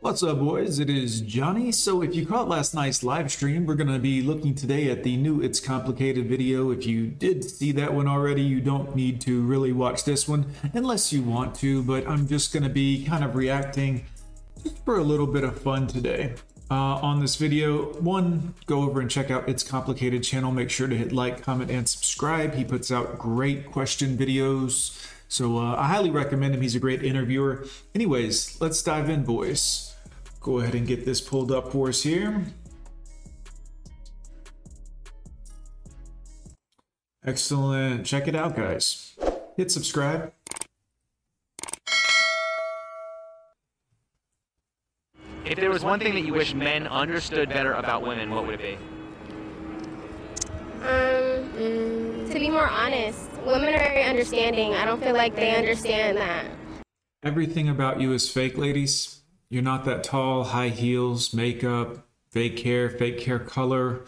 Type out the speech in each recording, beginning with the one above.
What's up, boys? It is Johnny. So, if you caught last night's live stream, we're going to be looking today at the new It's Complicated video. If you did see that one already, you don't need to really watch this one unless you want to, but I'm just going to be kind of reacting just for a little bit of fun today. Uh, on this video, one, go over and check out It's Complicated channel. Make sure to hit like, comment, and subscribe. He puts out great question videos. So uh, I highly recommend him. He's a great interviewer. Anyways, let's dive in, boys. Go ahead and get this pulled up for us here. Excellent. Check it out, guys. Hit subscribe. If there was one thing that you wish men understood better about women, what would it be? Um, mm, to be more honest, women are very understanding. I don't feel like they understand that. Everything about you is fake, ladies. You're not that tall, high heels, makeup, fake hair, fake hair color,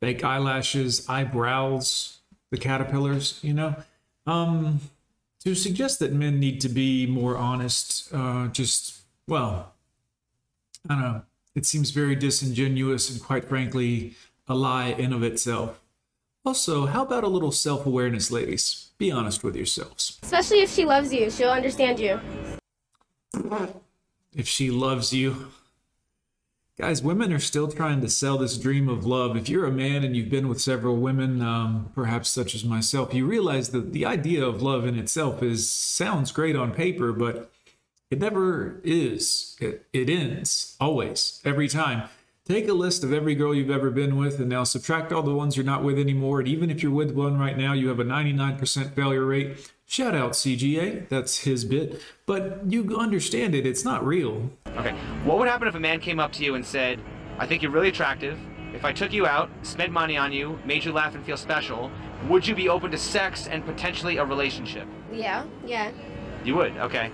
fake eyelashes, eyebrows, the caterpillars, you know? Um, to suggest that men need to be more honest, uh, just, well, I don't know. It seems very disingenuous and quite frankly, a lie in of itself. Also, how about a little self awareness, ladies? Be honest with yourselves. Especially if she loves you, she'll understand you if she loves you. Guys, women are still trying to sell this dream of love. If you're a man and you've been with several women, um, perhaps such as myself, you realize that the idea of love in itself is sounds great on paper, but it never is. It, it ends always, every time. Take a list of every girl you've ever been with and now subtract all the ones you're not with anymore. And even if you're with one right now, you have a 99% failure rate. Shout out CGA, that's his bit. But you understand it, it's not real. Okay, what would happen if a man came up to you and said, I think you're really attractive. If I took you out, spent money on you, made you laugh and feel special, would you be open to sex and potentially a relationship? Yeah, yeah. You would, okay.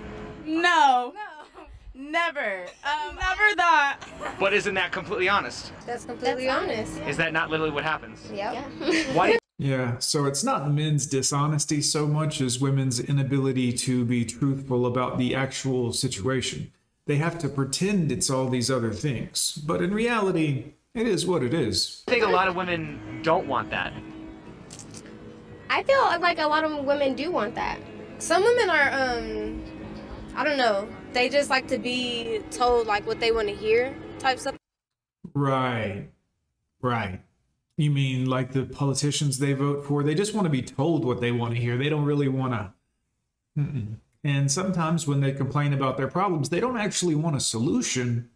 No. No. Never. Um, never that. But isn't that completely honest? That's completely That's honest. honest. Is that not literally what happens? Yep. Yeah. Why yeah, so it's not men's dishonesty so much as women's inability to be truthful about the actual situation. They have to pretend it's all these other things, but in reality, it is what it is. I think a lot of women don't want that. I feel like a lot of women do want that. Some women are, um, I don't know, they just like to be told like what they want to hear type stuff. Right, right. You mean like the politicians they vote for? They just want to be told what they want to hear. They don't really want to. Mm-mm. And sometimes when they complain about their problems, they don't actually want a solution.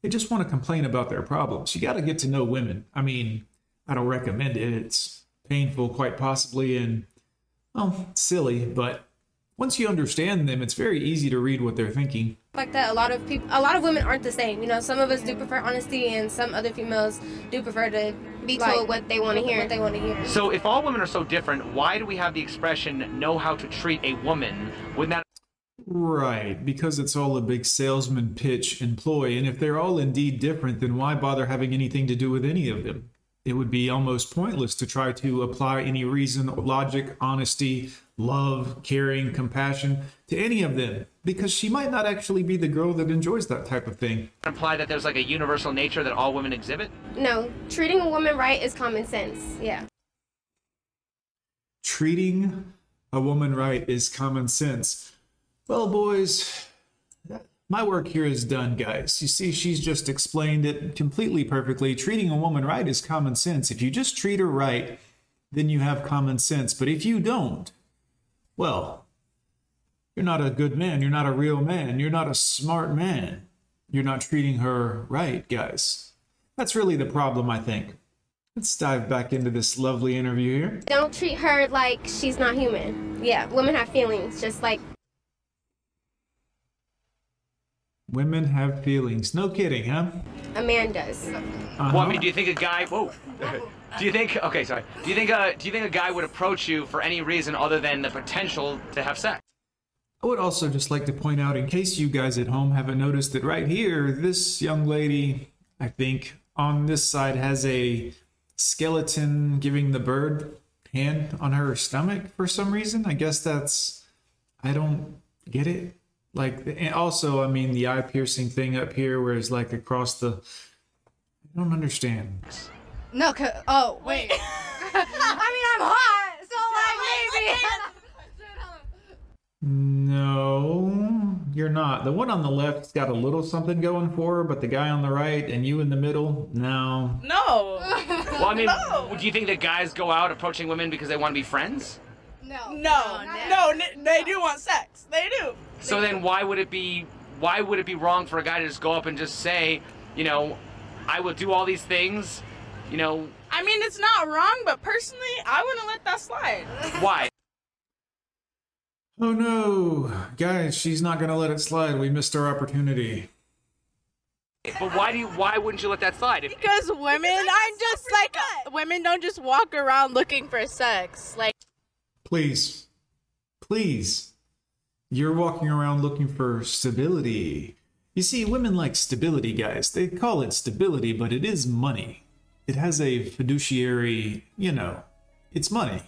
They just want to complain about their problems. You got to get to know women. I mean, I don't recommend it. It's painful, quite possibly, and, well, silly, but once you understand them, it's very easy to read what they're thinking. Like that, a lot of people, a lot of women aren't the same. You know, some of us do prefer honesty, and some other females do prefer to be told like, what they want to hear. What they want to hear. So, if all women are so different, why do we have the expression "know how to treat a woman"? Wouldn't that Right, because it's all a big salesman pitch employ, and if they're all indeed different, then why bother having anything to do with any of them? It would be almost pointless to try to apply any reason, logic, honesty, love, caring, compassion to any of them because she might not actually be the girl that enjoys that type of thing. Imply that there's like a universal nature that all women exhibit? No, treating a woman right is common sense. Yeah. Treating a woman right is common sense. Well, boys, my work here is done, guys. You see, she's just explained it completely perfectly. Treating a woman right is common sense. If you just treat her right, then you have common sense. But if you don't, well, you're not a good man. You're not a real man. You're not a smart man. You're not treating her right, guys. That's really the problem, I think. Let's dive back into this lovely interview here. Don't treat her like she's not human. Yeah, women have feelings, just like. Women have feelings. No kidding, huh? A man does. Uh-huh. Well, I mean, do you think a guy? Whoa. Do you think? Okay, sorry. Do you think? Uh, do you think a guy would approach you for any reason other than the potential to have sex? I would also just like to point out, in case you guys at home haven't noticed, that right here, this young lady, I think, on this side has a skeleton giving the bird hand on her stomach for some reason. I guess that's. I don't get it. Like, and also, I mean, the eye piercing thing up here, where it's like across the. I don't understand. No, 'cause- oh wait. I mean, I'm hot, so like maybe. No, you're not. The one on the left's got a little something going for her, but the guy on the right and you in the middle, no. No. Well, I mean, do you think that guys go out approaching women because they want to be friends? No. No. No. n- They do want sex. They do. So then, why would it be why would it be wrong for a guy to just go up and just say, you know, I will do all these things, you know, I mean, it's not wrong, but personally, I wouldn't let that slide. why? Oh no, guys, she's not gonna let it slide. We missed our opportunity. But why do you why wouldn't you let that slide? If, Because women aren't just like women don't just walk around looking for sex. Like Please, please. You're walking around looking for stability. You see, women like stability, guys. They call it stability, but it is money. It has a fiduciary, you know, it's money.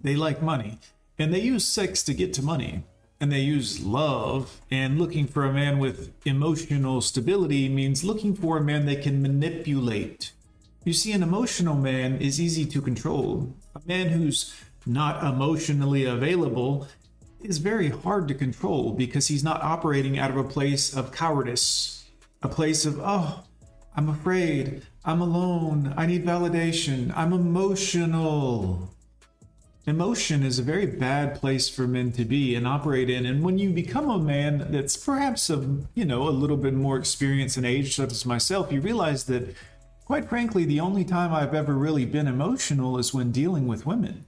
They like money. And they use sex to get to money. And they use love. And looking for a man with emotional stability means looking for a man they can manipulate. You see, an emotional man is easy to control. A man who's not emotionally available is very hard to control because he's not operating out of a place of cowardice, a place of, oh, I'm afraid, I'm alone, I need validation, I'm emotional. Emotion is a very bad place for men to be and operate in. And when you become a man that's perhaps of, you know, a little bit more experience and age, such as myself, you realize that, quite frankly, the only time I've ever really been emotional is when dealing with women.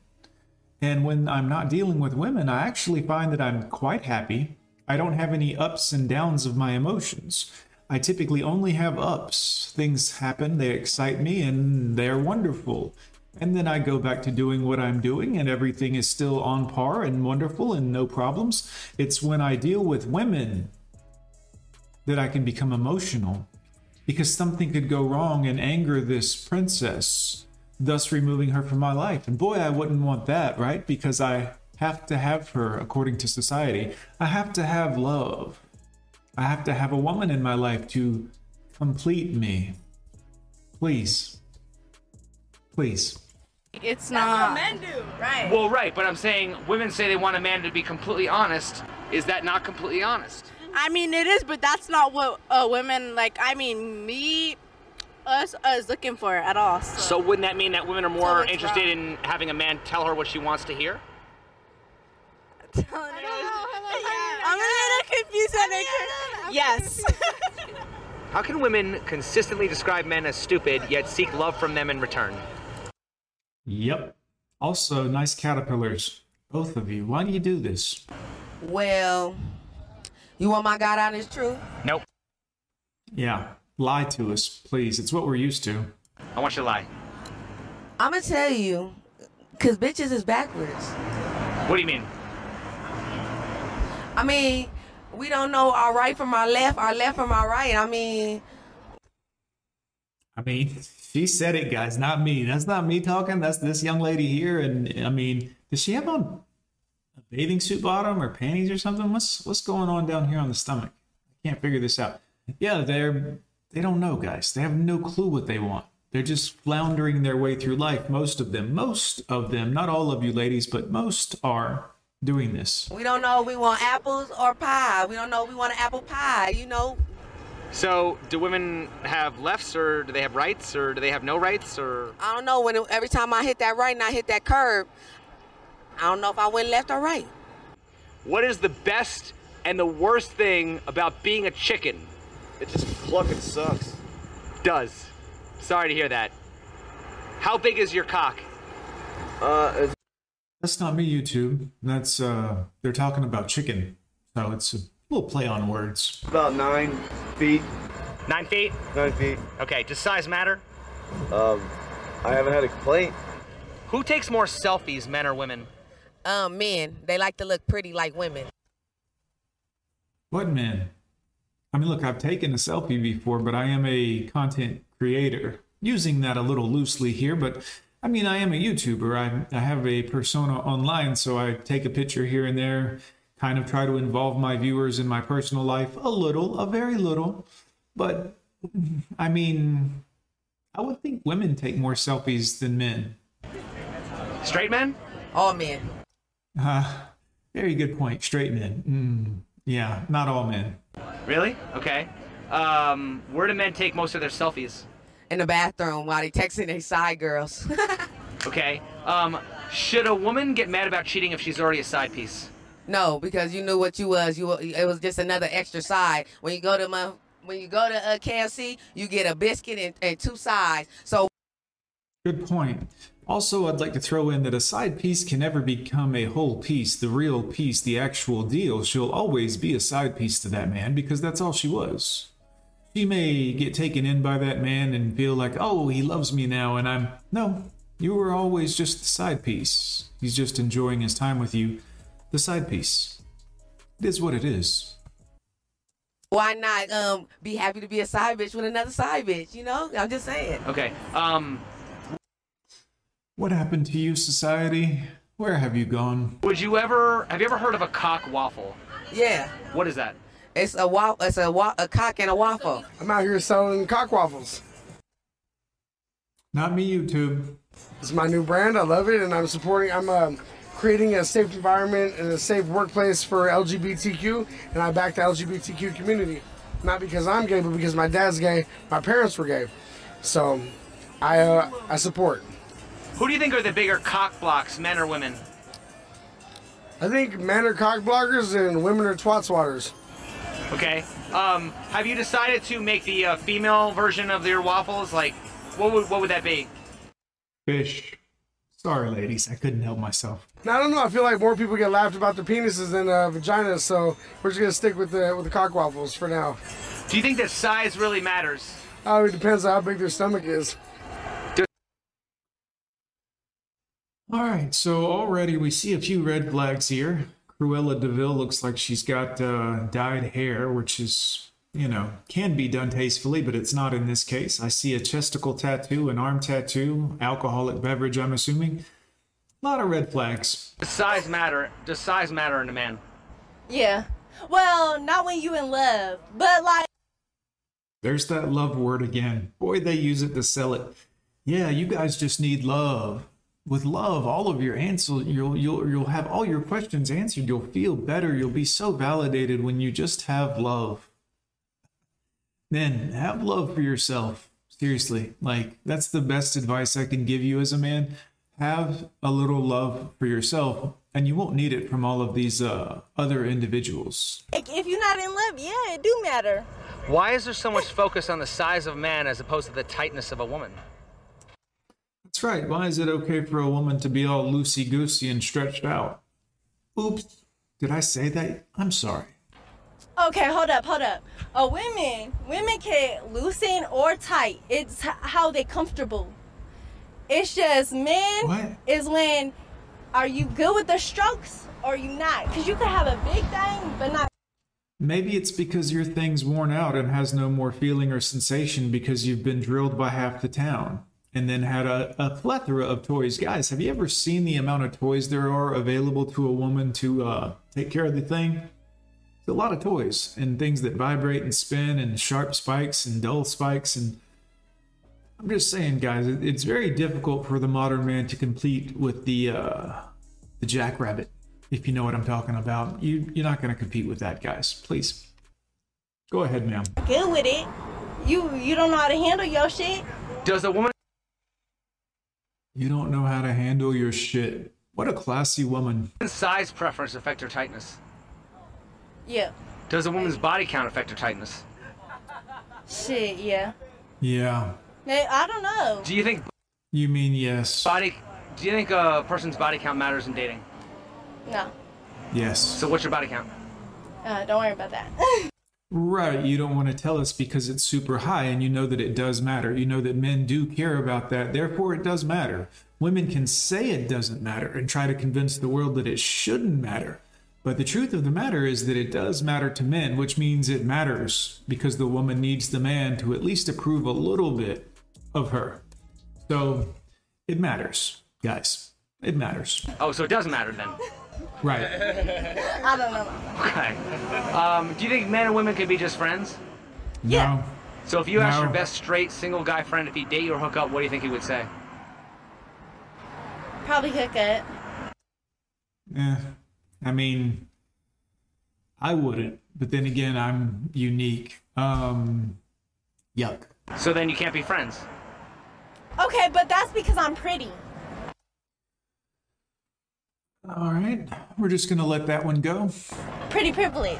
And when I'm not dealing with women, I actually find that I'm quite happy. I don't have any ups and downs of my emotions. I typically only have ups. Things happen, they excite me, and they're wonderful. And then I go back to doing what I'm doing, and everything is still on par and wonderful and no problems. It's when I deal with women that I can become emotional because something could go wrong and anger this princess, thus removing her from my life. And boy, I wouldn't want that, right? Because I have to have her according to society. I have to have love. I have to have a woman in my life to complete me. Please. Please. it's not. men do. Right. well, right, but I'm saying women say they want a man to be completely honest. Is that not completely honest? I mean, it is, but that's not what uh, women like. I mean, me, us, us looking for at all. So, So wouldn't that mean that women are more it's interested wrong. in having a man tell her what she wants to hear? I'm a little confused. on it. Yes. How can women consistently describe men as stupid yet seek love from them in return? Yep. Also, nice caterpillars. Both of you. Why do you do this? Well, you want my God honest truth? Nope. Yeah. Lie to us, please. It's what we're used to. I want you to lie. I'm gonna tell you, cause bitches is backwards. What do you mean? I mean, we don't know our right from our left, our left from our right. I mean, I mean, she said it, guys, not me. That's not me talking. That's this young lady here. And I mean, does she have on a bathing suit bottom or panties or something? What's what's going on down here on the stomach? I can't figure this out. Yeah, they're they don't know, guys. They have no clue what they want. They're just floundering their way through life. Most of them, most of them, not all of you ladies, but most are doing this. we don't know if we want apples or pie. We don't know if we want an apple pie. You know, So, do women have lefts or do they have rights or do they have no rights or I don't know when every time I hit that right and I hit that curb, I don't know if I went left or right. what is the best and the worst thing about being a chicken? It just fucking sucks. Does. Sorry to hear that. How big is your cock? Uh, it's That's not me, YouTube. That's uh they're talking about chicken. So it's a little play on words. about nine feet. Nine feet? Nine feet. Okay, does size matter? Um, I haven't had a complaint. Who takes more selfies, men or women? Um, men, they like to look pretty like women. What man? I mean, look, I've taken a selfie before, but I am a content creator. Using that a little loosely here, but I mean, I am a YouTuber. I, I have a persona online, so I take a picture here and there, kind of try to involve my viewers in my personal life a little, a very little. But I mean, I would think women take more selfies than men. Straight men? All men. Uh, very good point. Straight men. Mm, yeah, not all men. Really? Okay. Um, where do men take most of their selfies? In the bathroom while they texting their side girls. Okay. Um, should a woman get mad about cheating if she's already a side piece? no, because you knew what you was. You it was just another extra side. When you go to my when you go to uh, KFC, you get a biscuit and, and two sides. So Good point. Also, I'd like to throw in that a side piece can never become a whole piece, the real piece, the actual deal. She'll always be a side piece to that man because that's all she was. She may get taken in by that man and feel like, oh, he loves me now, and I'm. No, you were always just the side piece. He's just enjoying his time with you. The side piece. It is what it is. why not um be happy to be a side bitch with another side bitch? You know, I'm just saying. Okay. Um, What happened to you, society? Where have you gone? would you ever have you ever heard of a cock waffle? Yeah, What is that? it's a wa- it's a wa- a cock and a waffle. I'm out here selling cock waffles. Not me, YouTube. It's my new brand. I love it, and I'm supporting. I'm um, creating a safe environment and a safe workplace for LGBTQ, and I back the LGBTQ community. Not because I'm gay, but because my dad's gay, my parents were gay, so I uh, I support. Who do you think are the bigger cock blocks, men or women? I think men are cock blockers and women are twat swatters. Okay. Um, have you decided to make the uh, female version of your waffles? Like, what would what would that be? Fish. Sorry, ladies, I couldn't help myself. Now I don't know. I feel like more people get laughed about their penises than uh, vaginas, so we're just gonna stick with the with the cock waffles for now. Do you think that size really matters? Oh, it depends on how big their stomach is. All right, so already we see a few red flags here. Cruella de Vil looks like she's got uh, dyed hair, which is, you know, can be done tastefully, but it's not in this case. I see a chesticle tattoo, an arm tattoo, alcoholic beverage, I'm assuming. A lot of red flags. Does size matter? Does size matter in a man? Yeah. Well, not when you in love, but like. There's that love word again. Boy, they use it to sell it. Yeah, you guys just need love. With love, all of your answers, you'll you'll you'll have all your questions answered. You'll feel better. You'll be so validated when you just have love. Men, have love for yourself. Seriously, like that's the best advice I can give you as a man. Have a little love for yourself, and you won't need it from all of these uh, other individuals. If you're not in love, yeah, it do matter. Why is there so much focus on the size of a man as opposed to the tightness of a woman? Right. Why is it okay for a woman to be all loosey goosey and stretched out? Oops. Did I say that? I'm sorry. Okay, hold up, hold up. Uh, women, women can loosen or tight. It's how they comfortable. It's just men What? is when are you good with the strokes or you not? Cause you could have a big thing, but not. Maybe it's because your thing's worn out and has no more feeling or sensation because you've been drilled by half the town and then had a, a plethora of toys. Guys, have you ever seen the amount of toys there are available to a woman to uh, take care of the thing? It's a lot of toys and things that vibrate and spin and sharp spikes and dull spikes and I'm just saying, guys, it- it's very difficult for the modern man to compete with the uh, the jackrabbit. If you know what I'm talking about, you you're not going to compete with that, guys. Please, go ahead, ma'am. good with it. You you don't know how to handle your shit. Does a woman You don't know how to handle your shit. What a classy woman. size preference affect her tightness? Yeah. Does a woman's body count affect her tightness? Shit, yeah. Yeah. Hey, I don't know. Do you think You mean yes? body? Do you think a person's body count matters in dating? No. Yes. So what's your body count? Uh, don't worry about that. Right. You don't want to tell us because it's super high and you know that it does matter. You know that men do care about that. Therefore, it does matter. Women can say it doesn't matter and try to convince the world that it shouldn't matter. But the truth of the matter is that it does matter to men, which means it matters because the woman needs the man to at least approve a little bit of her. So it matters, guys. It matters. Oh, so it does matter then. Right. I don't know. Okay. Um, do you think men and women can be just friends? No. So if you asked No. your best straight single guy friend if he'd date you or hook up, what do you think he would say? Probably hook up. Yeah. I mean, I wouldn't, but then again, I'm unique. Um, yuck. So then you can't be friends. Okay, but that's because I'm pretty. All right. We're just going to let that one go. Pretty privilege.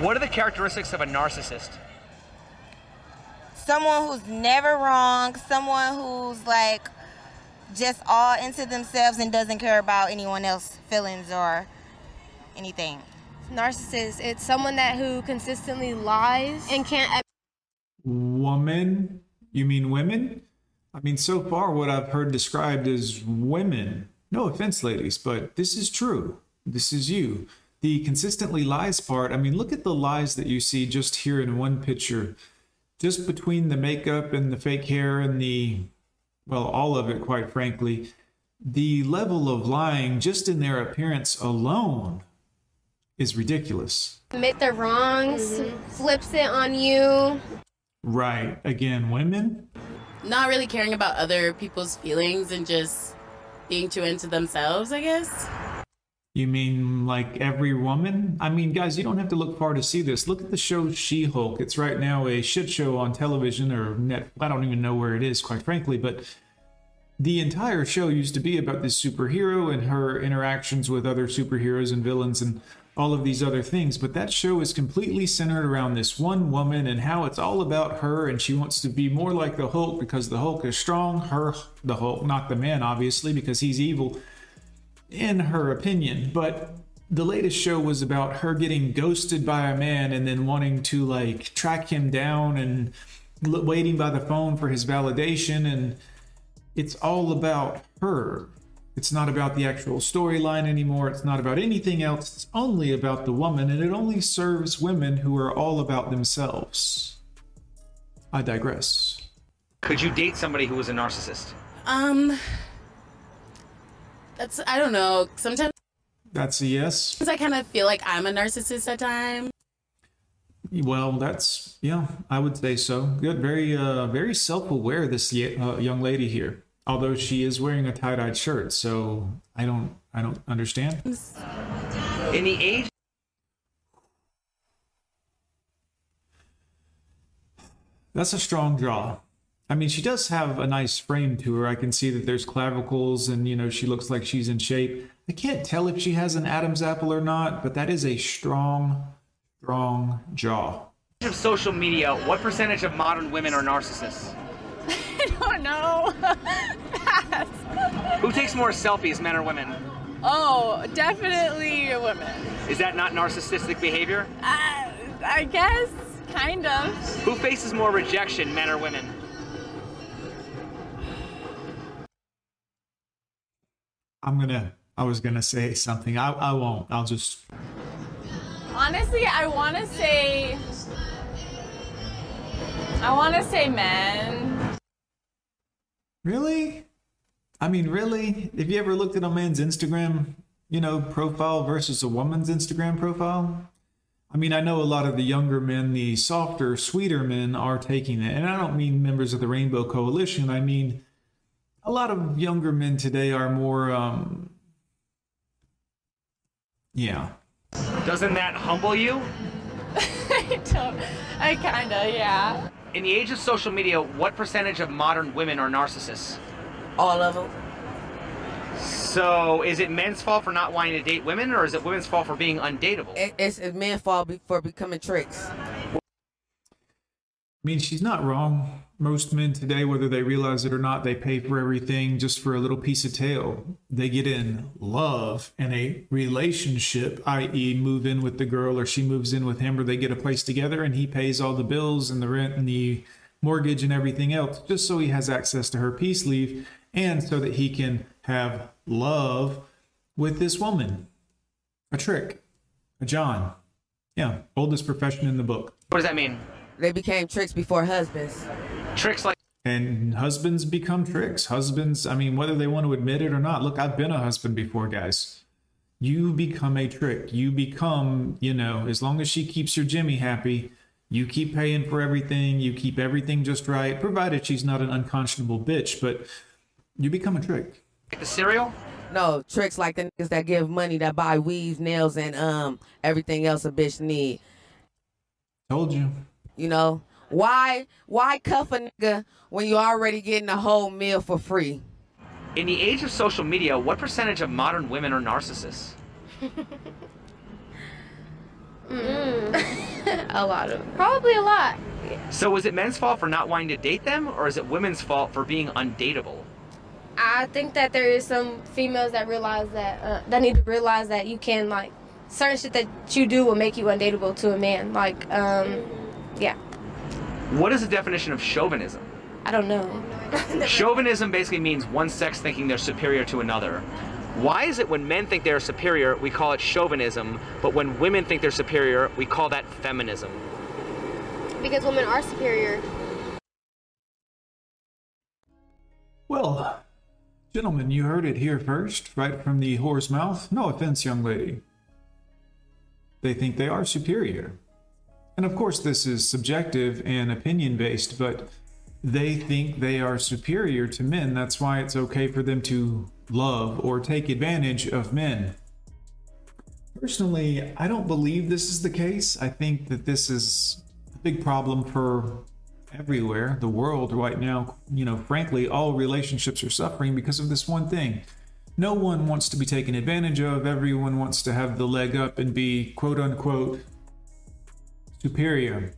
What are the characteristics of a narcissist? someone who's never wrong, someone who's like just all into themselves and doesn't care about anyone else's feelings or anything. Narcissist, it's someone that who consistently lies and can't Woman? You mean women? I mean, so far, what I've heard described is women. No offense, ladies, but this is true. This is you. The consistently lies part, I mean, look at the lies that you see just here in one picture. Just between the makeup and the fake hair and the, well, all of it, quite frankly, the level of lying just in their appearance alone is ridiculous. admit their wrongs, mm-hmm. flips it on you. Right. Again, women? Not really caring about other people's feelings and just being too into themselves, I guess. You mean like every woman? I mean, guys, you don't have to look far to see this. Look at the show She Hulk. It's right now a shit show on television or net. I don't even know where it is, quite frankly, but the entire show used to be about this superhero and her interactions with other superheroes and villains and all of these other things. But that show is completely centered around this one woman and how it's all about her and she wants to be more like the Hulk because the Hulk is strong. Her, the Hulk, not the man, obviously, because he's evil in her opinion. But the latest show was about her getting ghosted by a man and then wanting to like track him down and waiting by the phone for his validation. And it's all about her. It's not about the actual storyline anymore. It's not about anything else. It's only about the woman, and it only serves women who are all about themselves. I digress. Could you date somebody who was a narcissist? Um, that's I don't know. Sometimes That's a yes. I kind of feel like I'm a narcissist at times. Well, that's yeah, I would say so. Good, very uh very self-aware this uh, young lady here. Although she is wearing a tie-dyed shirt, so I don't I don't understand. In the age That's a strong draw. I mean, she does have a nice frame to her. I can see that there's clavicles and, you know, she looks like she's in shape. I can't tell if she has an Adam's apple or not, but that is a strong, strong jaw. of social media, what percentage of modern women are narcissists? I don't know. Who takes more selfies, men or women? Oh, definitely women. Is that not narcissistic behavior? Uh, I guess, kind of. Who faces more rejection, men or women? I'm gonna, I was gonna say something. I, I won't. I'll just, Honestly, I want to say. I want to say men. Really? I mean, really? Have you ever looked at a man's Instagram, you know, profile versus a woman's Instagram profile? I mean, I know a lot of the younger men, the softer, sweeter men are taking it. And I don't mean members of the Rainbow Coalition. I mean, a lot of younger men today are more, um, yeah. Doesn't that humble you? I don't. I kinda, yeah. In the age of social media, what percentage of modern women are narcissists? All of them. So, is it men's fault for not wanting to date women, or is it women's fault for being undateable? It's, it's men's fault be- for becoming tricks. I mean, she's not wrong. Most men today, whether they realize it or not, they pay for everything just for a little piece of tail. They get in love and a relationship, i.e., move in with the girl or she moves in with him, or they get a place together and he pays all the bills and the rent and the mortgage and everything else just so he has access to her peace leave and so that he can have love with this woman. A trick. A John. Yeah, oldest profession in the book. What does that mean? They became tricks before husbands. Tricks like And husbands become tricks. Husbands, I mean, whether they want to admit it or not. Look, I've been a husband before, guys. you become a trick. You become, you know, as long as she keeps your Jimmy happy, you keep paying for everything, you keep everything just right, provided she's not an unconscionable bitch, but you become a trick. The cereal? No, tricks like the niggas that give money that buy weaves, nails, and um everything else a bitch need. Told you. You know why? Why cuff a nigga when you already getting a whole meal for free? In the age of social media, what percentage of modern women are narcissists? a lot of them. Probably a lot. So is it men's fault for not wanting to date them, or is it women's fault for being undateable? I think that there is some females that realize that uh, that need to realize that you can like certain shit that you do will make you undateable to a man. Like, um, yeah, What is the definition of chauvinism? I don't know. Chauvinism basically means one sex thinking they're superior to another. Why is it when men think they're superior, we call it chauvinism, but when women think they're superior, we call that feminism? Because women are superior. Well, gentlemen, you heard it here first, right from the whore's mouth. No offense, young lady. They think they are superior. And of course, this is subjective and opinion based, but they think they are superior to men. That's why it's okay for them to love or take advantage of men. Personally, I don't believe this is the case. I think that this is a big problem for everywhere, the world right now. You know, frankly, all relationships are suffering because of this one thing. No one wants to be taken advantage of. Everyone wants to have the leg up and be quote unquote superior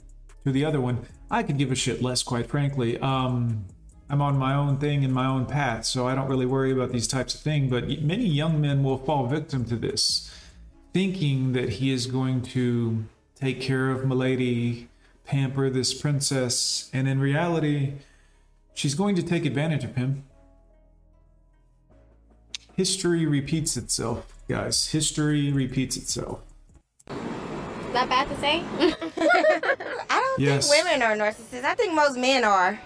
to the other one. I could give a shit less, quite frankly. Um, I'm on my own thing and my own path, so I don't really worry about these types of things. But many young men will fall victim to this, thinking that he is going to take care of Milady, pamper this princess, and in reality, she's going to take advantage of him. History repeats itself, guys. History repeats itself. Is that bad to say? I don't Yes. think women are narcissists. I think most men are.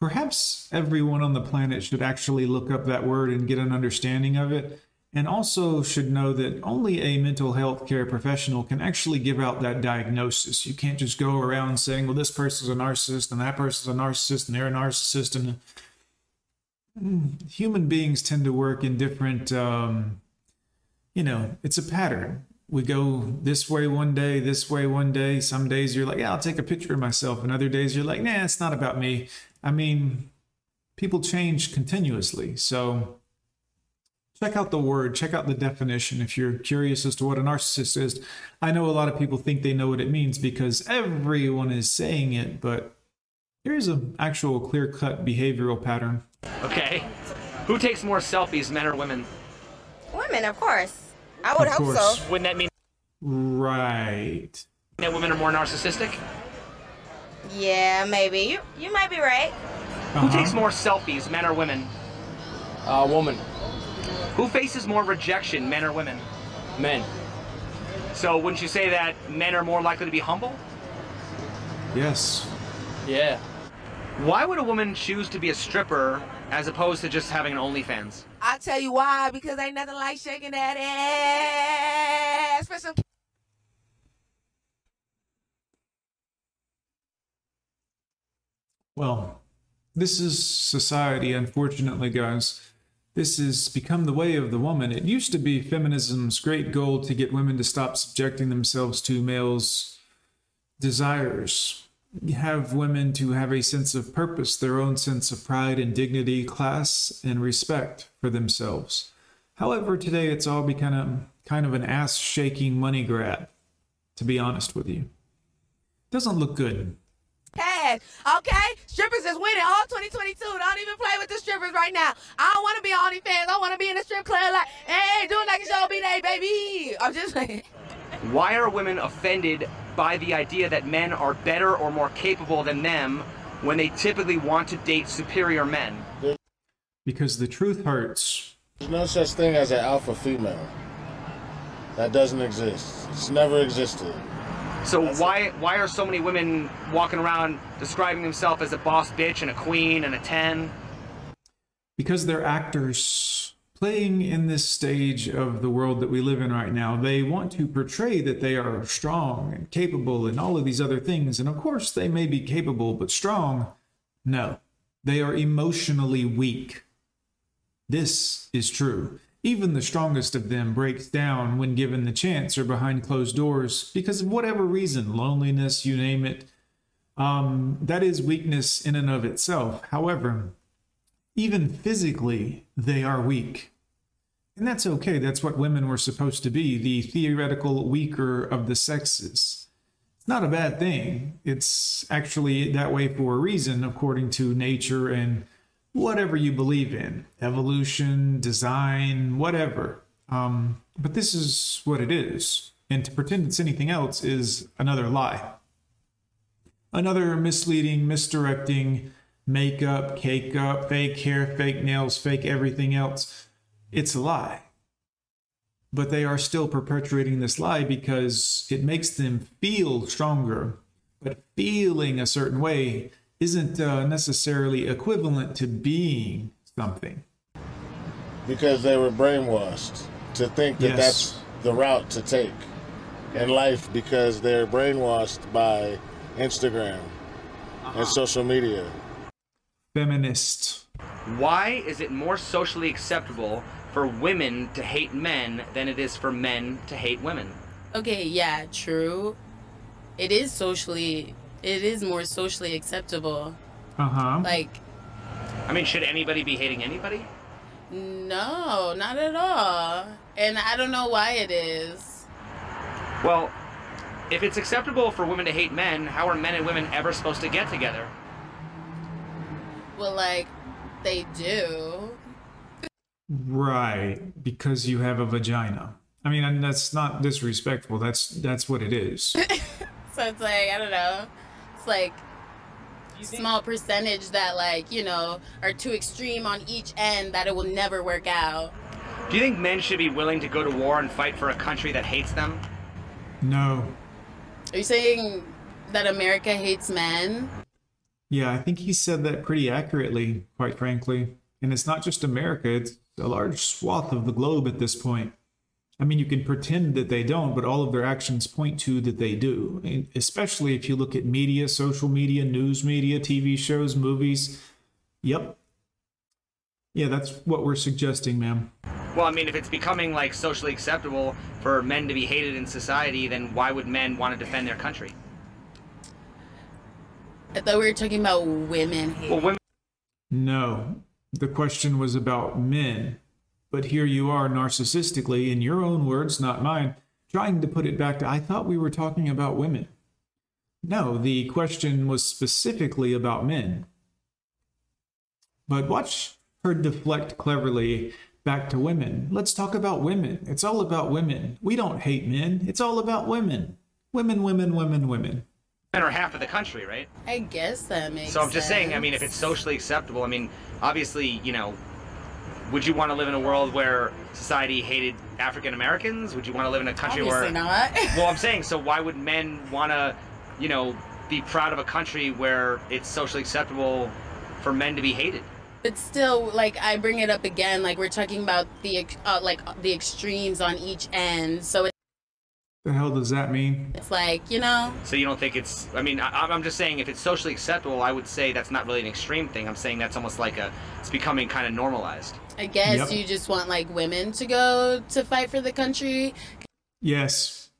Perhaps everyone on the planet should actually look up that word and get an understanding of it, and also should know that only a mental health care professional can actually give out that diagnosis. You can't just go around saying, well, this person's a narcissist and that person's a narcissist and they're a narcissist. And Mm, human beings tend to work in different, um, you know, it's a pattern. We go this way one day, this way one day. Some days you're like, yeah, I'll take a picture of myself. And other days you're like, nah, it's not about me. I mean, people change continuously. So check out the word, check out the definition if you're curious as to what a narcissist is. I know a lot of people think they know what it means because everyone is saying it, but here's an actual clear cut behavioral pattern. Okay. Who takes more selfies, men or women? Women, of course. I would Of hope course. so. Wouldn't that mean Right. that women are more narcissistic? Yeah, maybe. You you might be right. Who takes more selfies, men or women? Uh, woman. Who faces more rejection, men or women? Men. So wouldn't you say that men are more likely to be humble? Yes. Yeah. Why would a woman choose to be a stripper as opposed to just having an OnlyFans? I tell you why, because ain't nothing like shaking that ass for some. Well, this is society, unfortunately, guys. This has become the way of the woman. It used to be feminism's great goal to get women to stop subjecting themselves to males' desires. Have women to have a sense of purpose, their own sense of pride and dignity, class, and respect for themselves. However, today it's all become kind of an ass shaking money grab, to be honest with you. Doesn't look good. cash. Okay? Strippers is winning all 2022. Don't even play with the strippers right now. I don't want to be on OnlyFans. I want to be in a strip club like, hey, do it like a show be day, baby. I'm just like, Why are women offended by the idea that men are better or more capable than them when they typically want to date superior men? Because the truth hurts. There's no such thing as an alpha female. That doesn't exist. It's never existed. So why why are so many women walking around describing themselves as a boss bitch and a queen and a 10? because they're actors playing in this stage of the world that we live in right now, they want to portray that they are strong and capable and all of these other things. And of course, they may be capable, but strong, no, they are emotionally weak. This is true. Even the strongest of them breaks down when given the chance or behind closed doors because of whatever reason loneliness, you name it. Um, that is weakness in and of itself. However, even physically, they are weak. And that's okay. That's what women were supposed to be the theoretical weaker of the sexes. It's not a bad thing. It's actually that way for a reason, according to nature and whatever you believe in evolution, design, whatever. Um, but this is what it is. And to pretend it's anything else is another lie. Another misleading, misdirecting, makeup, cake up, fake hair, fake nails, fake everything else. It's a lie. But they are still perpetuating this lie because it makes them feel stronger. But feeling a certain way isn't uh, necessarily equivalent to being something. Because they were brainwashed to think that Yes. that's the route to take in life because they're brainwashed by Instagram and social media. Feminist. Why is it more socially acceptable for women to hate men than it is for men to hate women? Okay, yeah, true. It is socially, it is more socially acceptable. Uh huh. Like, I mean, should anybody be hating anybody? no, not at all. And I don't know why it is. Well, if it's acceptable for women to hate men, how are men and women ever supposed to get together? Well, like, they do. Right, because you have a vagina. I mean, and that's not disrespectful. That's that's what it is. So it's like, I don't know. It's like small percentage that like, you know, are too extreme on each end that it will never work out. Do you think men should be willing to go to war and fight for a country that hates them? No. Are you saying that America hates men? Yeah, I think he said that pretty accurately, quite frankly. And it's not just America, it's a large swath of the globe at this point. I mean, you can pretend that they don't, but all of their actions point to that they do. Especially if you look at media, social media, news media, TV shows, movies. Yep. Yeah, that's what we're suggesting, ma'am. Well, I mean, if it's becoming like socially acceptable for men to be hated in society, then why would men want to defend their country? I thought we were talking about women hating. Well, women. No, the question was about men. But here you are narcissistically, in your own words, not mine, trying to put it back to I thought we were talking about women. No, the question was specifically about men. But watch her deflect cleverly back to women. Let's talk about women. It's all about women. We don't hate men, it's all about women. Women, women, women, women. Are half of the country, right? I guess that makes So I'm just saying, I mean, if it's socially acceptable, I mean, obviously, you know, would you want to live in a world where society hated African Americans? Would you want to live in a country Obviously where not. Well, I'm saying, so why would men want to, you know, be proud of a country where it's socially acceptable for men to be hated? But still, like I bring it up again, like we're talking about the uh, like the extremes on each end. So The hell does that mean? it's like you know, So you don't think it's? I mean, I, I'm just saying, if it's socially acceptable, I would say that's not really an extreme thing. I'm saying that's almost like a, it's becoming kind of normalized. I guess Yep. you just want like women to go to fight for the country. Yes.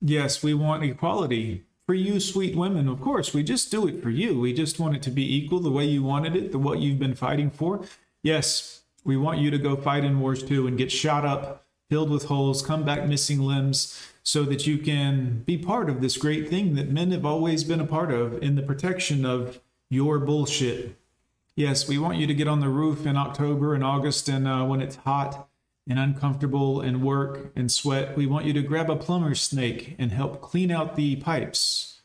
Yes, we want equality for you, sweet women. Of course, we just do it for you. We just want it to be equal the way you wanted it, the what you've been fighting for. Yes, we want you to go fight in wars too and get shot up, filled with holes, come back missing limbs, so that you can be part of this great thing that men have always been a part of in the protection of your bullshit. Yes, we want you to get on the roof in October and August and uh, when it's hot and uncomfortable and work and sweat. We want you to grab a plumber's snake and help clean out the pipes.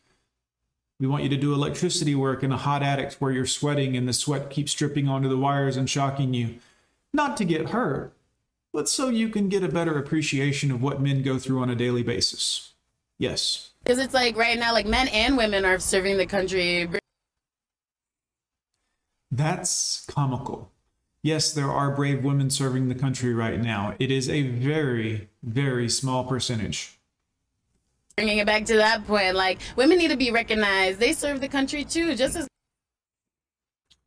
We want you to do electricity work in a hot attic where you're sweating and the sweat keeps dripping onto the wires and shocking you. Not to get hurt, but so you can get a better appreciation of what men go through on a daily basis. Yes. Because it's like right now, like men and women are serving the country. That's comical. Yes, there are brave women serving the country right now. It is a very, very small percentage. Bringing it back to that point, like women need to be recognized. They serve the country too, just as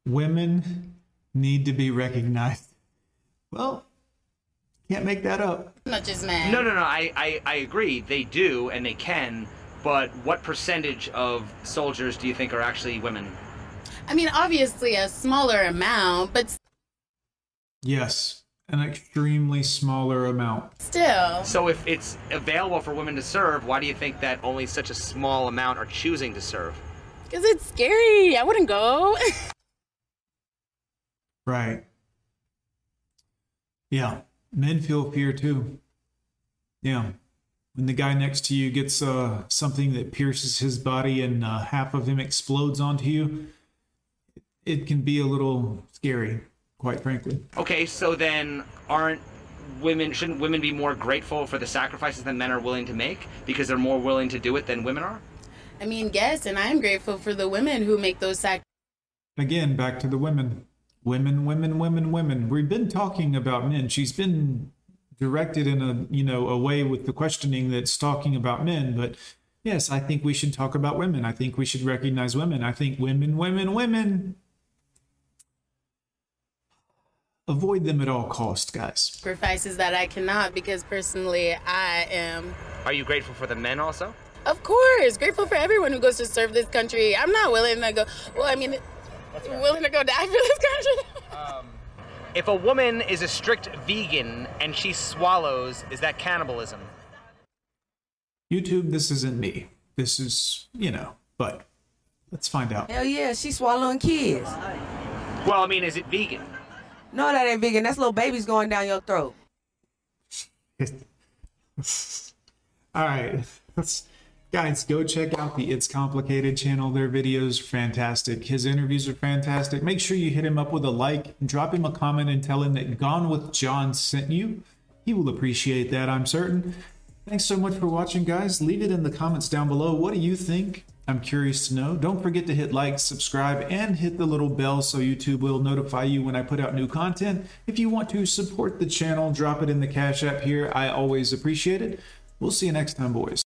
Women need to be recognized. Well, can't make that up. much as men. No, no, no. I, I, I agree. They do and they can. But what percentage of soldiers do you think are actually women? I mean, obviously a smaller amount, but Yes, an extremely smaller amount. still. So if it's available for women to serve, why do you think that only such a small amount are choosing to serve? Because it's scary. I wouldn't go. Right. Yeah, men feel fear too. Yeah. When the guy next to you gets uh, something that pierces his body and uh, half of him explodes onto you, it can be a little scary, quite frankly. Okay, so then aren't women shouldn't women be more grateful for the sacrifices that men are willing to make because they're more willing to do it than women are? I mean, yes, and I'm grateful for the women who make those sacrifices. Again, back to the women. Women, women, women, women. We've been talking about men. She's been directed in a you know a way with the questioning that's talking about men, but yes, I think we should talk about women. I think we should recognize women. I think women, women, women. Avoid them at all cost, guys. sacrifices that I cannot because personally I am, Are you grateful for the men also? of course, grateful for everyone who goes to serve this country. I'm not willing to go, well, I mean, willing to go die for this country. Um, if a woman is a strict vegan and she swallows, is that cannibalism? YouTube, this isn't me. This is, you know, but let's find out. Hell yeah, she's swallowing kids. Well, I mean, is it vegan? No, that ain't vegan. That's little babies going down your throat. All right. Let's, guys, go check out the It's Complicated channel. Their videos fantastic. His interviews are fantastic. Make sure you hit him up with a like, drop him a comment, and tell him that Gone with John sent you. He will appreciate that, I'm certain. Thanks so much for watching, guys. Leave it in the comments down below. What do you think? I'm curious to know. Don't forget to hit like, subscribe, and hit the little bell so YouTube will notify you when I put out new content. If you want to support the channel, drop it in the Cash App here. I always appreciate it. We'll see you next time, boys.